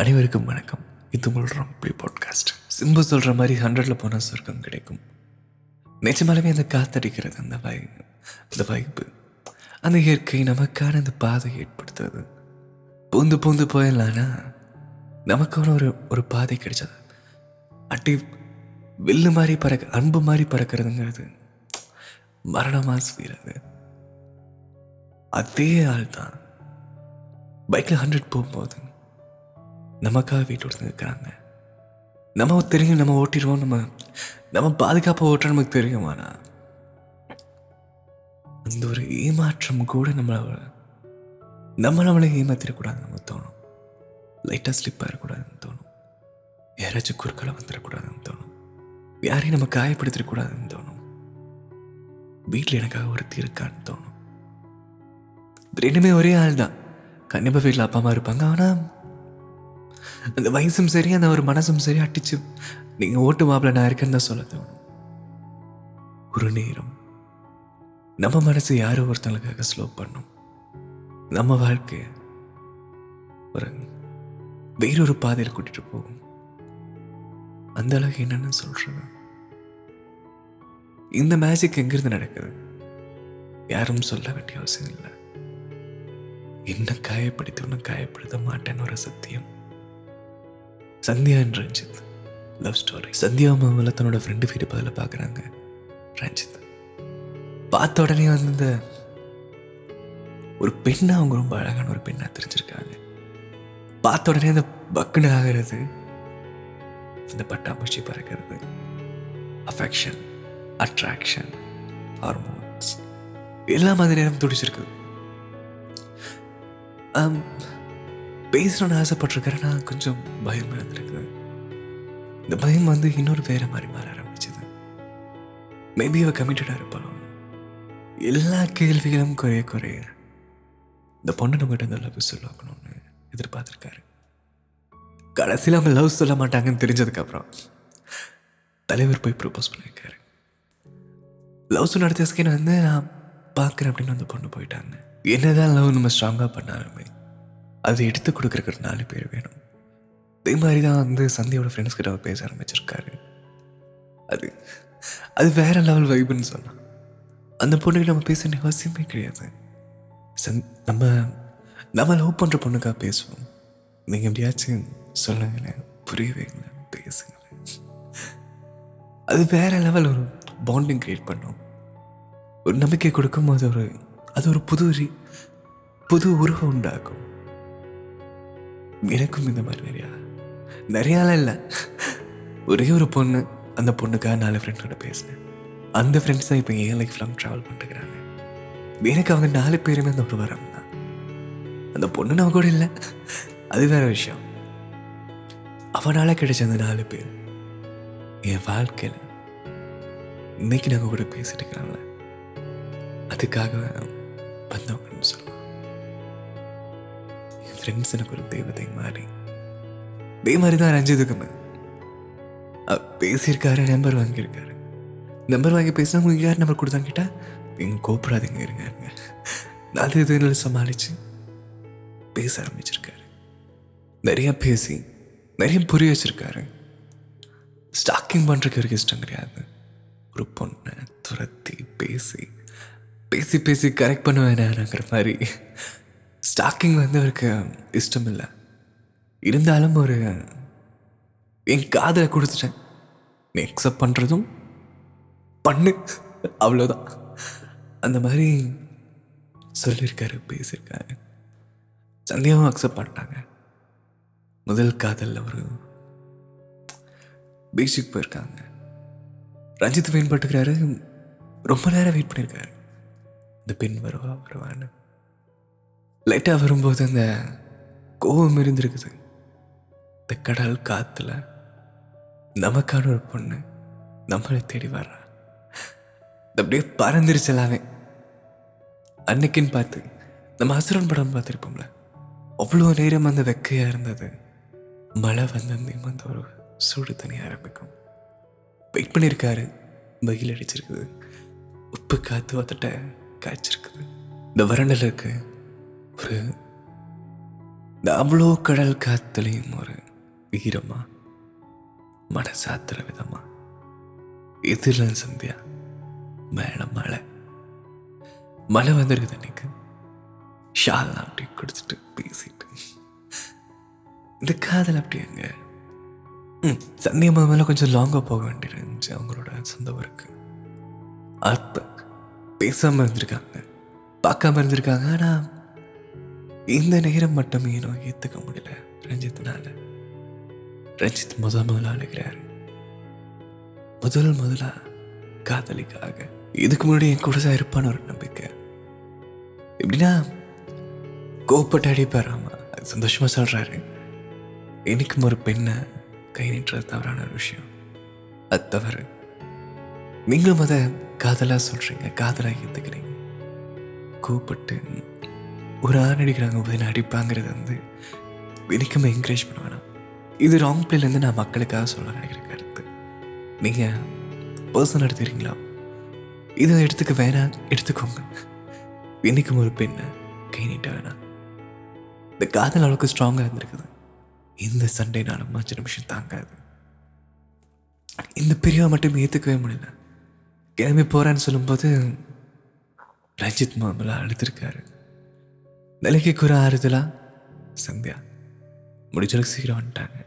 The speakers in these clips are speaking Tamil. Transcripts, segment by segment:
அனைவருக்கும் வணக்கம். இது உங்கள் ரம்பி பாட்காஸ்ட் சிம்பு சொல்கிற மாதிரி ஹண்ட்ரட்ல போனால் சொர்க்கம் கிடைக்கும். நிஜமாலுமே அந்த காத்தடிக்கிறது அந்த வை அந்த வாய்ப்பு. அந்த இயற்கை நமக்கான அந்த பாதை ஏற்படுத்துறது. பூந்து பூந்து போயிடலான்னா நமக்கான ஒரு ஒரு பாதை கிடைச்சது. அட்டி வில்லு மாதிரி பறக்க அன்பு மாதிரி பறக்கிறதுங்கிறது மரணமாக செய்கிறது அதே ஆள் தான் பைக்கில் ஹண்ட்ரட் போகும்போது நமக்காக வீட்டோடு இருக்கிறாங்க நம்ம தெரியும் நம்ம ஓட்டிடுவோம் நம்ம நம்ம பாதுகாப்பாக ஓட்டுற நமக்கு தெரியும் ஆனால் அந்த ஒரு ஏமாற்றம் கூட நம்மளை நம்ம நம்மளை ஏமாத்திடக்கூடாதுன்னு நமக்கு தோணும். லைட்டாக ஸ்லிப் ஆகிடக்கூடாதுன்னு தோணும். யாராச்சும் குறுக்களை வந்துடக்கூடாதுன்னு தோணும். யாரையும் நம்ம காயப்படுத்திடக்கூடாதுன்னு தோணும். வீட்டில் எனக்காக ஒருத்தி இருக்கான்னு தோணும். ரெண்டுமே ஒரே ஆள் தான் கண்டிப்பாக வீட்டில் அப்பா அம்மா இருப்பாங்க ஆனால் அந்த வயசும் சரி அந்த ஒரு மனசும் சரி அட்டிச்சு நீங்கள் ஓட்டு மாப்பிள்ள நான் இருக்கேன்னு தான் சொல்ல தோணும். ஒரு நேரம் நம்ம மனசு யாரோ ஒருத்தங்களுக்காக ஸ்லோ பண்ணும். நம்ம வாழ்க்கை ஒரு வேறொரு பாதையில் கூட்டிட்டு போகும். அந்த அளவுக்கு என்னென்னு சொல்றது? இந்த மேஜிக் எங்கிருந்து நடக்குது? யாரும் சொல்ல வேண்டிய அவசியம் இல்லை. என்ன காயப்படுத்தி ஒன்று காயப்படுத்த மாட்டேன்னு ஒரு சத்தியம். Sandhya and Ranjith. Love story Sandhya மாமல தன்னோட ஃப்ரெண்டு வீடு பதில் பார்க்குறாங்க ரஞ்சித். பார்த்த உடனே வந்து இந்த ஒரு பெண்ணை அவங்க ரொம்ப அழகான ஒரு பெண்ணாக தெரிஞ்சிருக்காங்க. பார்த்த உடனே அந்த பக்குன்னு ஆகிறது இந்த பட்டாம்பூச்சி பறக்கிறது அஃபெக்ஷன் அட்ராக்ஷன் ஹார்மோன்ஸ் எல்லா மாதிரி நேரம் துடிச்சிருக்கு um, பேசணும்னு பேசணும்னு நான் கொஞ்சம் பயம் இருந்திருக்குது. இந்த பயம் வந்து இன்னொரு வேற மாதிரி மாற ஆரம்பிச்சது. மேபி அவ கமிட்டடாக இருப்பாளோ? எல்லா கேள்விகளும் குறைய குறைய இந்த பொண்ணு நம்மகிட்ட இந்த லவ் சொல்லணும்னு எதிர்பார்த்துருக்காரு. கடைசியில் அவங்க லவ் சொல்ல மாட்டாங்கன்னு தெரிஞ்சதுக்கப்புறம் தலைவர் போய் ப்ரப்போஸ் பண்ணியிருக்காரு. லவ் சொன்ன நடத்திய செகண்ட் வந்து நான் பார்க்குறேன் அப்படின்னு அந்த பொண்ணு போயிட்டாங்க. என்னதான் லவ் நம்ம ஸ்ட்ராங்காக பண்ணாலுமே அது எடுத்து கொடுக்குறக்கு நாலு பேர் வேணும். அதே மாதிரி தான் வந்து சந்தியோட ஃப்ரெண்ட்ஸ் கிட்ட அவர் பேச ஆரம்பிச்சிருக்காரு. அது அது வேற லெவல் வைப்புன்னு சொன்னான் அந்த பொண்ணுக்கு நம்ம பேச வேண்டிய அவசியமே கிடையாது. சந் நம்ம நம்ம லவ் பண்ணுற பொண்ணுக்காக பேசுவோம். நீங்கள் எப்படியாச்சும் சொல்லுங்களேன் புரியவே இல்லை பேசுங்களேன். அது வேற லெவல் ஒரு பாண்டிங் க்ரியேட் பண்ணும். ஒரு நம்பிக்கை கொடுக்கும்போது ஒரு அது ஒரு புது புது உருவம் உண்டாகும் எனக்கும் இந்த மாதிரி நிறையா. நிறையாலாம் இல்லை. ஒரே ஒரு பொண்ணு அந்த பொண்ணுக்காக நாலு ஃப்ரெண்ட்ஸோட பேசினேன். அந்த ஃப்ரெண்ட்ஸ் தான் இப்போ என் லைஃப் லாங் ட்ராவல் பண்ணிருக்கிறாங்க எனக்கு அவங்க நாலு பேருமே அந்த ஒரு வரம் தான். அந்த பொண்ணு நான் கூட இல்லை. அது வேற விஷயம். அவனால கிடைச்ச அந்த நாலு பேர் என் வாழ்க்கையில் இன்னைக்கு நாங்கள் கூட பேசிட்டு இருக்கிறாங்களே அதுக்காக வந்தவங்கன்னு சொல்லுவேன் ஃப்ரெண்ட்ஸ் எனக்கு ஒரு தெய்வத்தை மாதிரி இதே மாதிரி தான் ரஞ்சித்துக்குமே பேசியிருக்காரு நம்பர் வாங்கியிருக்காரு நம்பர் வாங்கி பேசினா உங்களுக்கு யார் நம்பர் கொடுத்தாங்க கேட்டால் எங்க கோப்படாதீங்க இருங்க இருங்க நான் அது இதுன்னு சமாளிச்சு பேச ஆரம்பிச்சிருக்காரு நிறைய பேசி நிறைய புரிய வச்சிருக்காரு ஸ்டாக்கிங் பண்ணுறதுக்கு ஒரு இஷ்டம் கிடையாது ஒரு பொண்ணை துரத்தி பேசி பேசி பேசி கரெக்ட் பண்ணுவேன் மாதிரி ஸ்டாக்கிங் வந்து அவருக்கு இஷ்டம் இல்லை இருந்தாலும் ஒரு என் காதலை கொடுத்துட்டேன். நீ அக்செப்ட் பண்ணுறதும் பண்ணு. அவ்வளோதான் அந்த மாதிரி சொல்லியிருக்காரு பேசியிருக்காரு. சந்தியாவும் அக்செப்ட் பண்ணிட்டாங்க. முதல் காதலில் ஒரு பீச்சுக்கு போயிருக்காங்க. ரஞ்சித் வெயிட் பண்ணிருக்கிறாரு ரொம்ப நேரம் வெயிட் பண்ணியிருக்காரு. இந்த பெண் வருவா வருவான்னு. லைட்டாக வரும்போது அந்த கோவம் இருந்திருக்குது. இந்த கடல் காற்றுல நமக்கான ஒரு பொண்ணு நம்மளை தேடி வர்றா. அப்படியே பறந்துருச்சு எல்லாமே. அன்னைக்குன்னு பார்த்து நம்ம அசுரன் படம் பார்த்துருப்போம்ல. அவ்வளோ நேரம் அந்த வெக்கையாக இருந்தது. மழை வந்தந்தையும் அந்த ஒரு சூடு தனி ஆரம்பிக்கும். வெயிட் பண்ணியிருக்காரு வெயில் அடிச்சிருக்குது. உப்பு காற்று வந்துட்ட காய்ச்சிருக்குது. இந்த வறண்டல இருக்குது ஒரு இந்த அவ்வளோ கடல் காத்துலையும் ஒரு வீரமா? மனசாத்துற விதமா? எதிரில் சந்தியா? மேல மழை. மழை வந்திருக்குது அன்னைக்கு. ஷால்லாம் அப்படி குடிச்சிட்டு பேசிட்டு. இந்த காதல் அப்படி அங்க. ம் சந்தியம்மா மேலே கொஞ்சம் லாங்காக போக வேண்டியிருந்துச்சு அவங்களோட சொந்த ஊருக்கு. அப்போ பேசாமல் இருந்திருக்காங்க. பார்க்காம இருந்திருக்காங்க ஆனால் இந்த நேரம் மட்டும் ஏனோ ஏற்றுக்க முடியல. ரஞ்சித்னால. ரஞ்சித் முதல் முதல்ல அழுகிறாரு முதல் முதலா காதலிக்காக. இதுக்கு முன்னாடி என் கூட தான் இருப்பான்னு ஒரு நம்பிக்கை. எப்படின்னா கோப்பட்டு அடிப்பார். ஆமா அது சந்தோஷமா சொல்றாரு. எனக்கும் ஒரு பெண்ணை கை நீட்டுறது தவறான ஒரு விஷயம். அது தவறு. நீங்களும் அதை காதலா சொல்றீங்க காதலா ஏத்துக்கிறீங்க. கூப்பிட்டு ஒரு ஆண் அடிக்கிறாங்க போது அடிப்பாங்கிறது வந்து எனக்குமே என்கரேஜ் பண்ண வேணாம். இது ராங் பிளேலேருந்து நான் மக்களுக்காக சொல்ல நினைக்கிற கருத்து. நீங்கள் பர்சனல் எடுத்துக்கிறீங்களா? இதை எடுத்துக்க வேணாம் எடுத்துக்கோங்க. என்னைக்கும் ஒரு பெண்ணை கை நீட்ட வேணாம். இந்த காதல் அளவுக்கு ஸ்ட்ராங்காக இருந்திருக்குது. இந்த சண்டைனாலும் அஞ்சு நிமிஷம் தாங்காது. இந்த பிரிவை மட்டும் ஏற்றுக்கவே முடியல. கிளம்பி போகிறேன்னு சொல்லும்போது ரஞ்சித் மாமலா அழுத்திருக்காரு நிலைக்கு குற ஆறுதலா? சந்தியா முடிஞ்சளவுக்கு சீக்கிரம் வந்துட்டாங்க.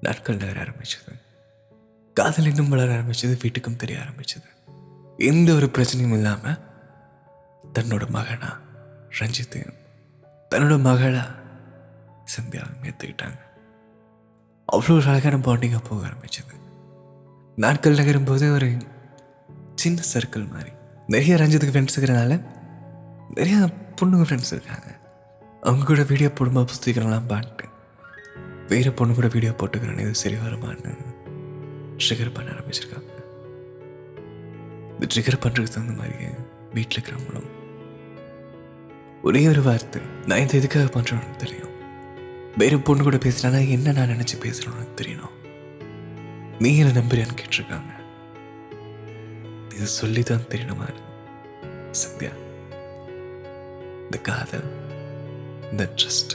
நாட்கள் நகர ஆரம்பிச்சது. காதல் இன்னும் வளர ஆரம்பிச்சது வீட்டுக்கும் தெரிய ஆரம்பிச்சது. எந்த ஒரு பிரச்சனையும் இல்லாம தன்னோட மகனா ரஞ்சித்தையும் தன்னோட மகளா சந்தியாவும் ஏற்றுக்கிட்டாங்க அவ்வளோ ஒரு அழகான பாண்டிங்காக போக ஆரம்பிச்சது. நாட்கள் நகரும் போது ஒரு சின்ன சர்க்கிள் மாதிரி. நிறைய ரஞ்சித்துக்கு ஃப்ரெண்ட்ஸ் இருக்கிறனால நிறையா பொண்ணுங்க ஃப்ரெண்ட்ஸ் இருக்காங்க. அவங்க கூட வீடியோ போடும்போது புஸ்திக்கிறலாம் பாட்டு வேறு பொண்ணு கூட வீடியோ போட்டுக்கிறேன் இது சரி வருமானு ட்ரிகர் பண்ண ஆரம்பிச்சிருக்காங்க. இந்த ட்ரிகர் பண்ணுறதுக்கு தகுந்த மாதிரி வீட்டில் இருக்கிறவங்களும் ஒரே ஒரு வார்த்தை நான் இந்த எதுக்காக பண்ணுறோன்னு தெரியும். வேறு பொண்ணு கூட பேசுகிறானா என்ன நான் நினச்சி பேசுகிறோன்னு தெரியணும். நீ என்ன நம்புறியான்னு கேட்டிருக்காங்க. இது சொல்லி தான் தெரியணுமா சத்யா இந்த காதல் இந்த ட்ரஸ்ட்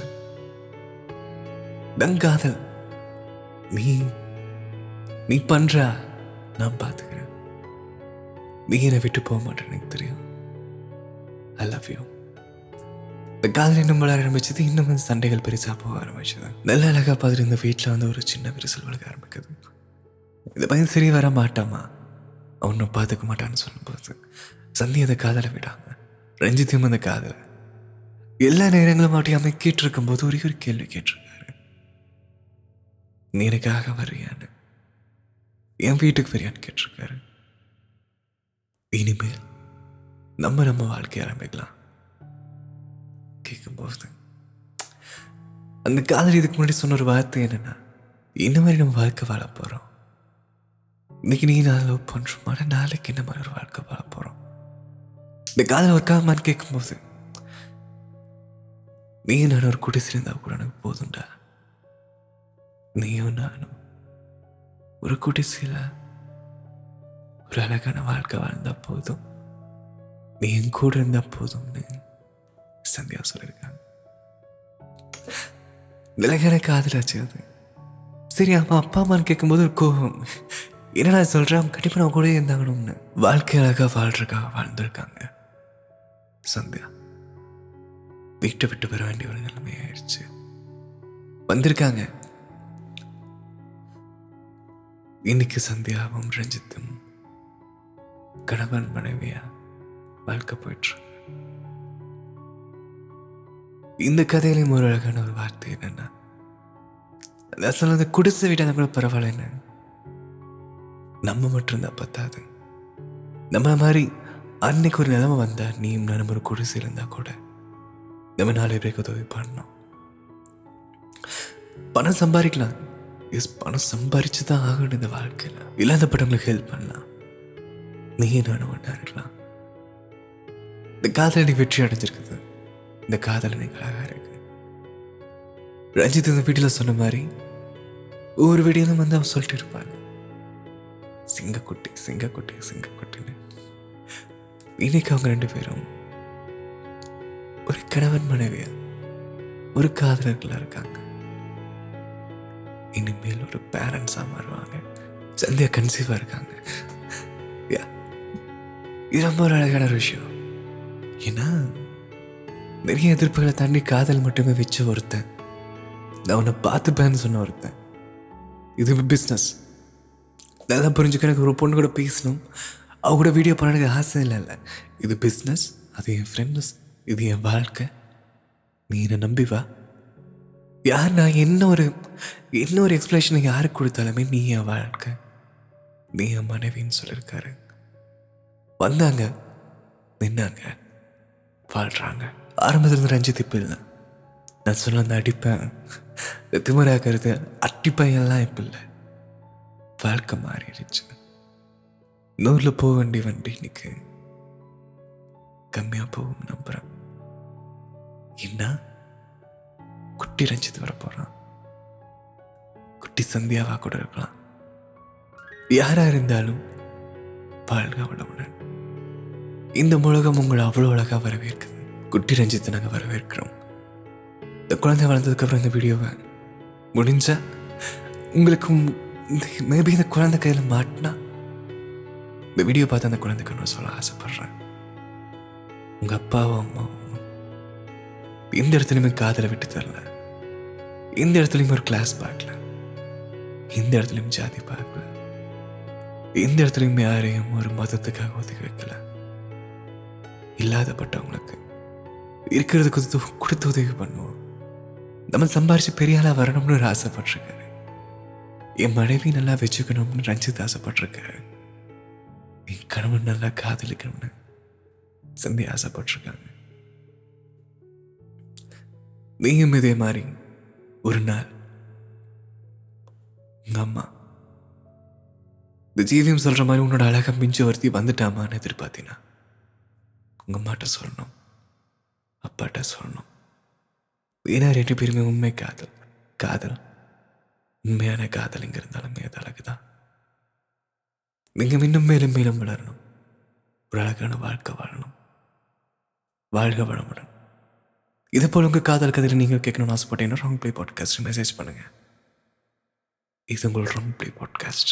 காதல் நீ நீ பண்றா நான் பார்த்துக்கிறேன் நீ என்னை விட்டு போக மாட்டேன்னு எனக்கு தெரியும். ஐ லவ் யூ இந்த காதல் இன்னும் வளர ஆரம்பிச்சது இன்னும் வந்து சண்டைகள் பெருசாக போக ஆரம்பிச்சது. நல்ல அழகா பார்த்துட்டு இந்த வீட்டில் வந்து ஒரு சின்ன விரிசல் வளர்க்க ஆரம்பிக்குது. இந்த பையன் சரி வர மாட்டாமா? அவனும் பார்த்துக்க மாட்டான்னு சொல்லும்போது சந்தி அந்த காதலை விடாம ரஞ்சித்தையும் அந்த காதலை எல்லா நேரங்களும் மாட்டியாம கேட்டிருக்கும் போது ஒரே ஒரு கேள்வி கேட்டிருக்காரு. நீ எனக்காக வர்றியான்னு? என் வீட்டுக்கு வரியான்னு கேட்டிருக்காரு. இனிமேல் நம்ம நம்ம வாழ்க்கையை ஆரம்பிக்கலாம் கேட்கும்போது அந்த காதல் இதுக்கு முன்னாடி சொன்ன ஒரு வார்த்தை என்னன்னா இந்த மாதிரி நம்ம வாழ்க்கை வாழ போகிறோம் இன்னைக்கு நீ நான் லவ் பண்ணுறோம் ஆனால் நாளைக்கு என்ன மாதிரி ஒரு வாழ்க்கை வாழ போகிறோம் இந்த காதல் ஒர்க் ஆகுமான்னு கேட்கும்போது நீயும் நானும் ஒரு குடிசை கூட எனக்கு போதும்டா. நீயும் நானும் ஒரு குடிசையில் ஒரு அழகான வாழ்க்கை வாழ்ந்தா போதும். நீ என் கூட இருந்தா போதும்னு சந்தியா சொல்லியிருக்காங்க. விலகன காதலாச்சு அது. சரி அம்மா அப்பா அம்மான்னு கேட்கும்போது ஒரு கோபம். என்னடா சொல்கிறேன் கண்டிப்பாக நான் கூட இருந்தாங்கணும்னு வாழ்க்கை அழகாக வாழ்றதுக்காக வாழ்ந்துருக்காங்க சந்தியா. வீட்டை விட்டு வர வேண்டிய ஒரு நிலைமை ஆயிடுச்சு வந்திருக்காங்க. இன்னைக்கு சந்தியாவும் ரஞ்சித்தும் கணவன் மனைவியா வாழ்க்கை போயிட்டு இந்த கதையிலையும் ஒரு அழகான ஒரு வார்த்தை என்னன்னா நான் சொன்னது குடிசை வீட்டாக கூட பரவாயில்ல நம்ம மட்டும்தான் பத்தாது. நம்ம மாதிரி அன்னைக்கு ஒரு நிலைமை வந்தா நீயும் நானும் ஒரு குடிசை இருந்தா கூட நம்ம நாலு பேருக்கு உதவி பண்ணணும். பணம் சம்பாதிக்கலாம். எஸ் பணம் சம்பாரிச்சு தான் ஆகணும் இந்த வாழ்க்கையில். இல்லாதப்பட்டவங்களுக்கு ஹெல்ப் பண்ணலாம். நீ நானும் ஒன்றா இருக்கலாம். இந்த காதல் நீ வெற்றி அடைஞ்சிருக்குது. இந்த காதல் நீ அழகாக இருக்கு. ரஞ்சித் இந்த வீட்டில் சொன்ன மாதிரி ஒவ்வொரு வீடியோலும் வந்து அவன் சொல்லிட்டு இருப்பாங்க சிங்கக்குட்டி சிங்கக்குட்டி சிங்கக்குட்டின்னு. இன்னைக்கு அவங்க ரெண்டு பேரும் கணவன் மனைவியா ஒரு காதலர்களாக இருக்காங்க. இனிமேல் ஒரு பேரண்ட்ஸாக மாறுவாங்க. சந்தியா கன்சீவாக இருக்காங்க. இது ரொம்ப ஒரு அழகான ஒரு விஷயம். ஏன்னா நிறைய எதிர்ப்புகளை தாண்டி காதல் மட்டுமே வச்ச ஒருத்தன். நான் உன்னை பார்த்துப்பேன்னு சொன்ன ஒருத்தன். இது பிஸ்னஸ் நல்லா புரிஞ்சுக்க எனக்கு ஒரு பொண்ணு கூட பேசணும். அவ கூட வீடியோ பண்ண எனக்கு ஆசை இல்லை இல்லை இது பிஸ்னஸ் அது என் ஃப்ரெண்ட்ஸ் இது என் வாழ்க்கை. நீ என்னை நம்பி வா. யார் நான் என்ன ஒரு என்ன ஒரு எக்ஸ்பிளேஷனை யாருக்கு கொடுத்தாலுமே நீ என் வாழ்க்கை. நீ என் மனைவின்னு சொல்லியிருக்காரு வந்தாங்க. நின்னாங்க. வாழ்கிறாங்க ஆரம்பத்தில் இருந்து ரஞ்சித் இப்போ இல்லை. நான் சொன்ன அந்த அடிப்பேன் திமுறாக்கிறது அட்டிப்பையெல்லாம் இப்போ இல்லை. வாழ்க்கை மாறிடுச்சு. நூறில் போக வேண்டிய வண்டி இன்னைக்கு கம்மியாக போகும் நம்புகிறேன் என்ன? குட்டி ரஞ்சித் வர போகிறான் குட்டி சந்தியாவா கூட இருக்கலாம். யாரா இருந்தாலும் வாழ்க வளமுடன் இந்த உலகம் உங்களை அவ்வளோ அழகாக வரவேற்குது. குட்டி ரஞ்சித்தை நாங்கள் வரவேற்கிறோம். இந்த குழந்தை வளர்ந்ததுக்கப்புறம் இந்த வீடியோவை முடிஞ்சா உங்களுக்கும் இந்த மேபி இந்த குழந்தை கையில் மாட்டினா இந்த வீடியோ பார்த்து அந்த குழந்தைக்கு நான் சொல்ல ஆசைப்பட்றேன். உங்கள் அப்பாவும் அம்மாவும் இந்த இடத்துலையுமே காதலை விட்டு தரல. இந்த இடத்துலையுமே ஒரு கிளாஸ் பார்க்கல. எந்த இடத்துலையும் ஜாதி பார்க்கல. எந்த இடத்துலையுமே யாரையும் ஒரு மதத்துக்காக ஒதுக்கி வைக்கல. இல்லாதப்பட்டவங்களுக்கு இருக்கிறது கொடுத்து கொடுத்து உதவி பண்ணுவோம். நம்ம சம்பாரிச்சு பெரிய ஆளா வரணும்னு ஒரு ஆசைப்பட்டிருக்காரு. என் மனைவி நல்லா வச்சுக்கணும்னு ரஞ்சித் ஆசைப்பட்டிருக்காரு. என் கணவன் நல்லா காதலிக்கணும்னு சந்தி ஆசைப்பட்டிருக்காங்க. நீயும் இதே மாதிரி ஒரு நாள் உங்க அம்மா இந்த ஜீவியம் சொல்ற மாதிரி உன்னோட அழகா மிஞ்சி ஒருத்தி வந்துட்டாமான்னு எதிர்பார்த்தினா உங்க அம்மாட்ட சொல்லணும் அப்பாட்ட சொல்லணும். ஏன்னா ரெண்டு பேருமே உண்மை காதல். காதல் உண்மையான காதல் இங்க இருந்தாலுமே அது அழகுதான். நீங்க இன்னும் மேலும் மேலும் வளரணும். ஒரு அழகான வாழ்க்கை வாழணும். வாழ்க வளமுடன். இது போல் உங்கள் காதல் கதையில் நீங்கள் கேட்கணும்னு ஆசைப்பட்டீங்கன்னா ராங் ப்ளே பாட்காஸ்ட் மெசேஜ் பண்ணுங்கள் இது உங்கள் ராங் ப்ளே பாட்காஸ்ட்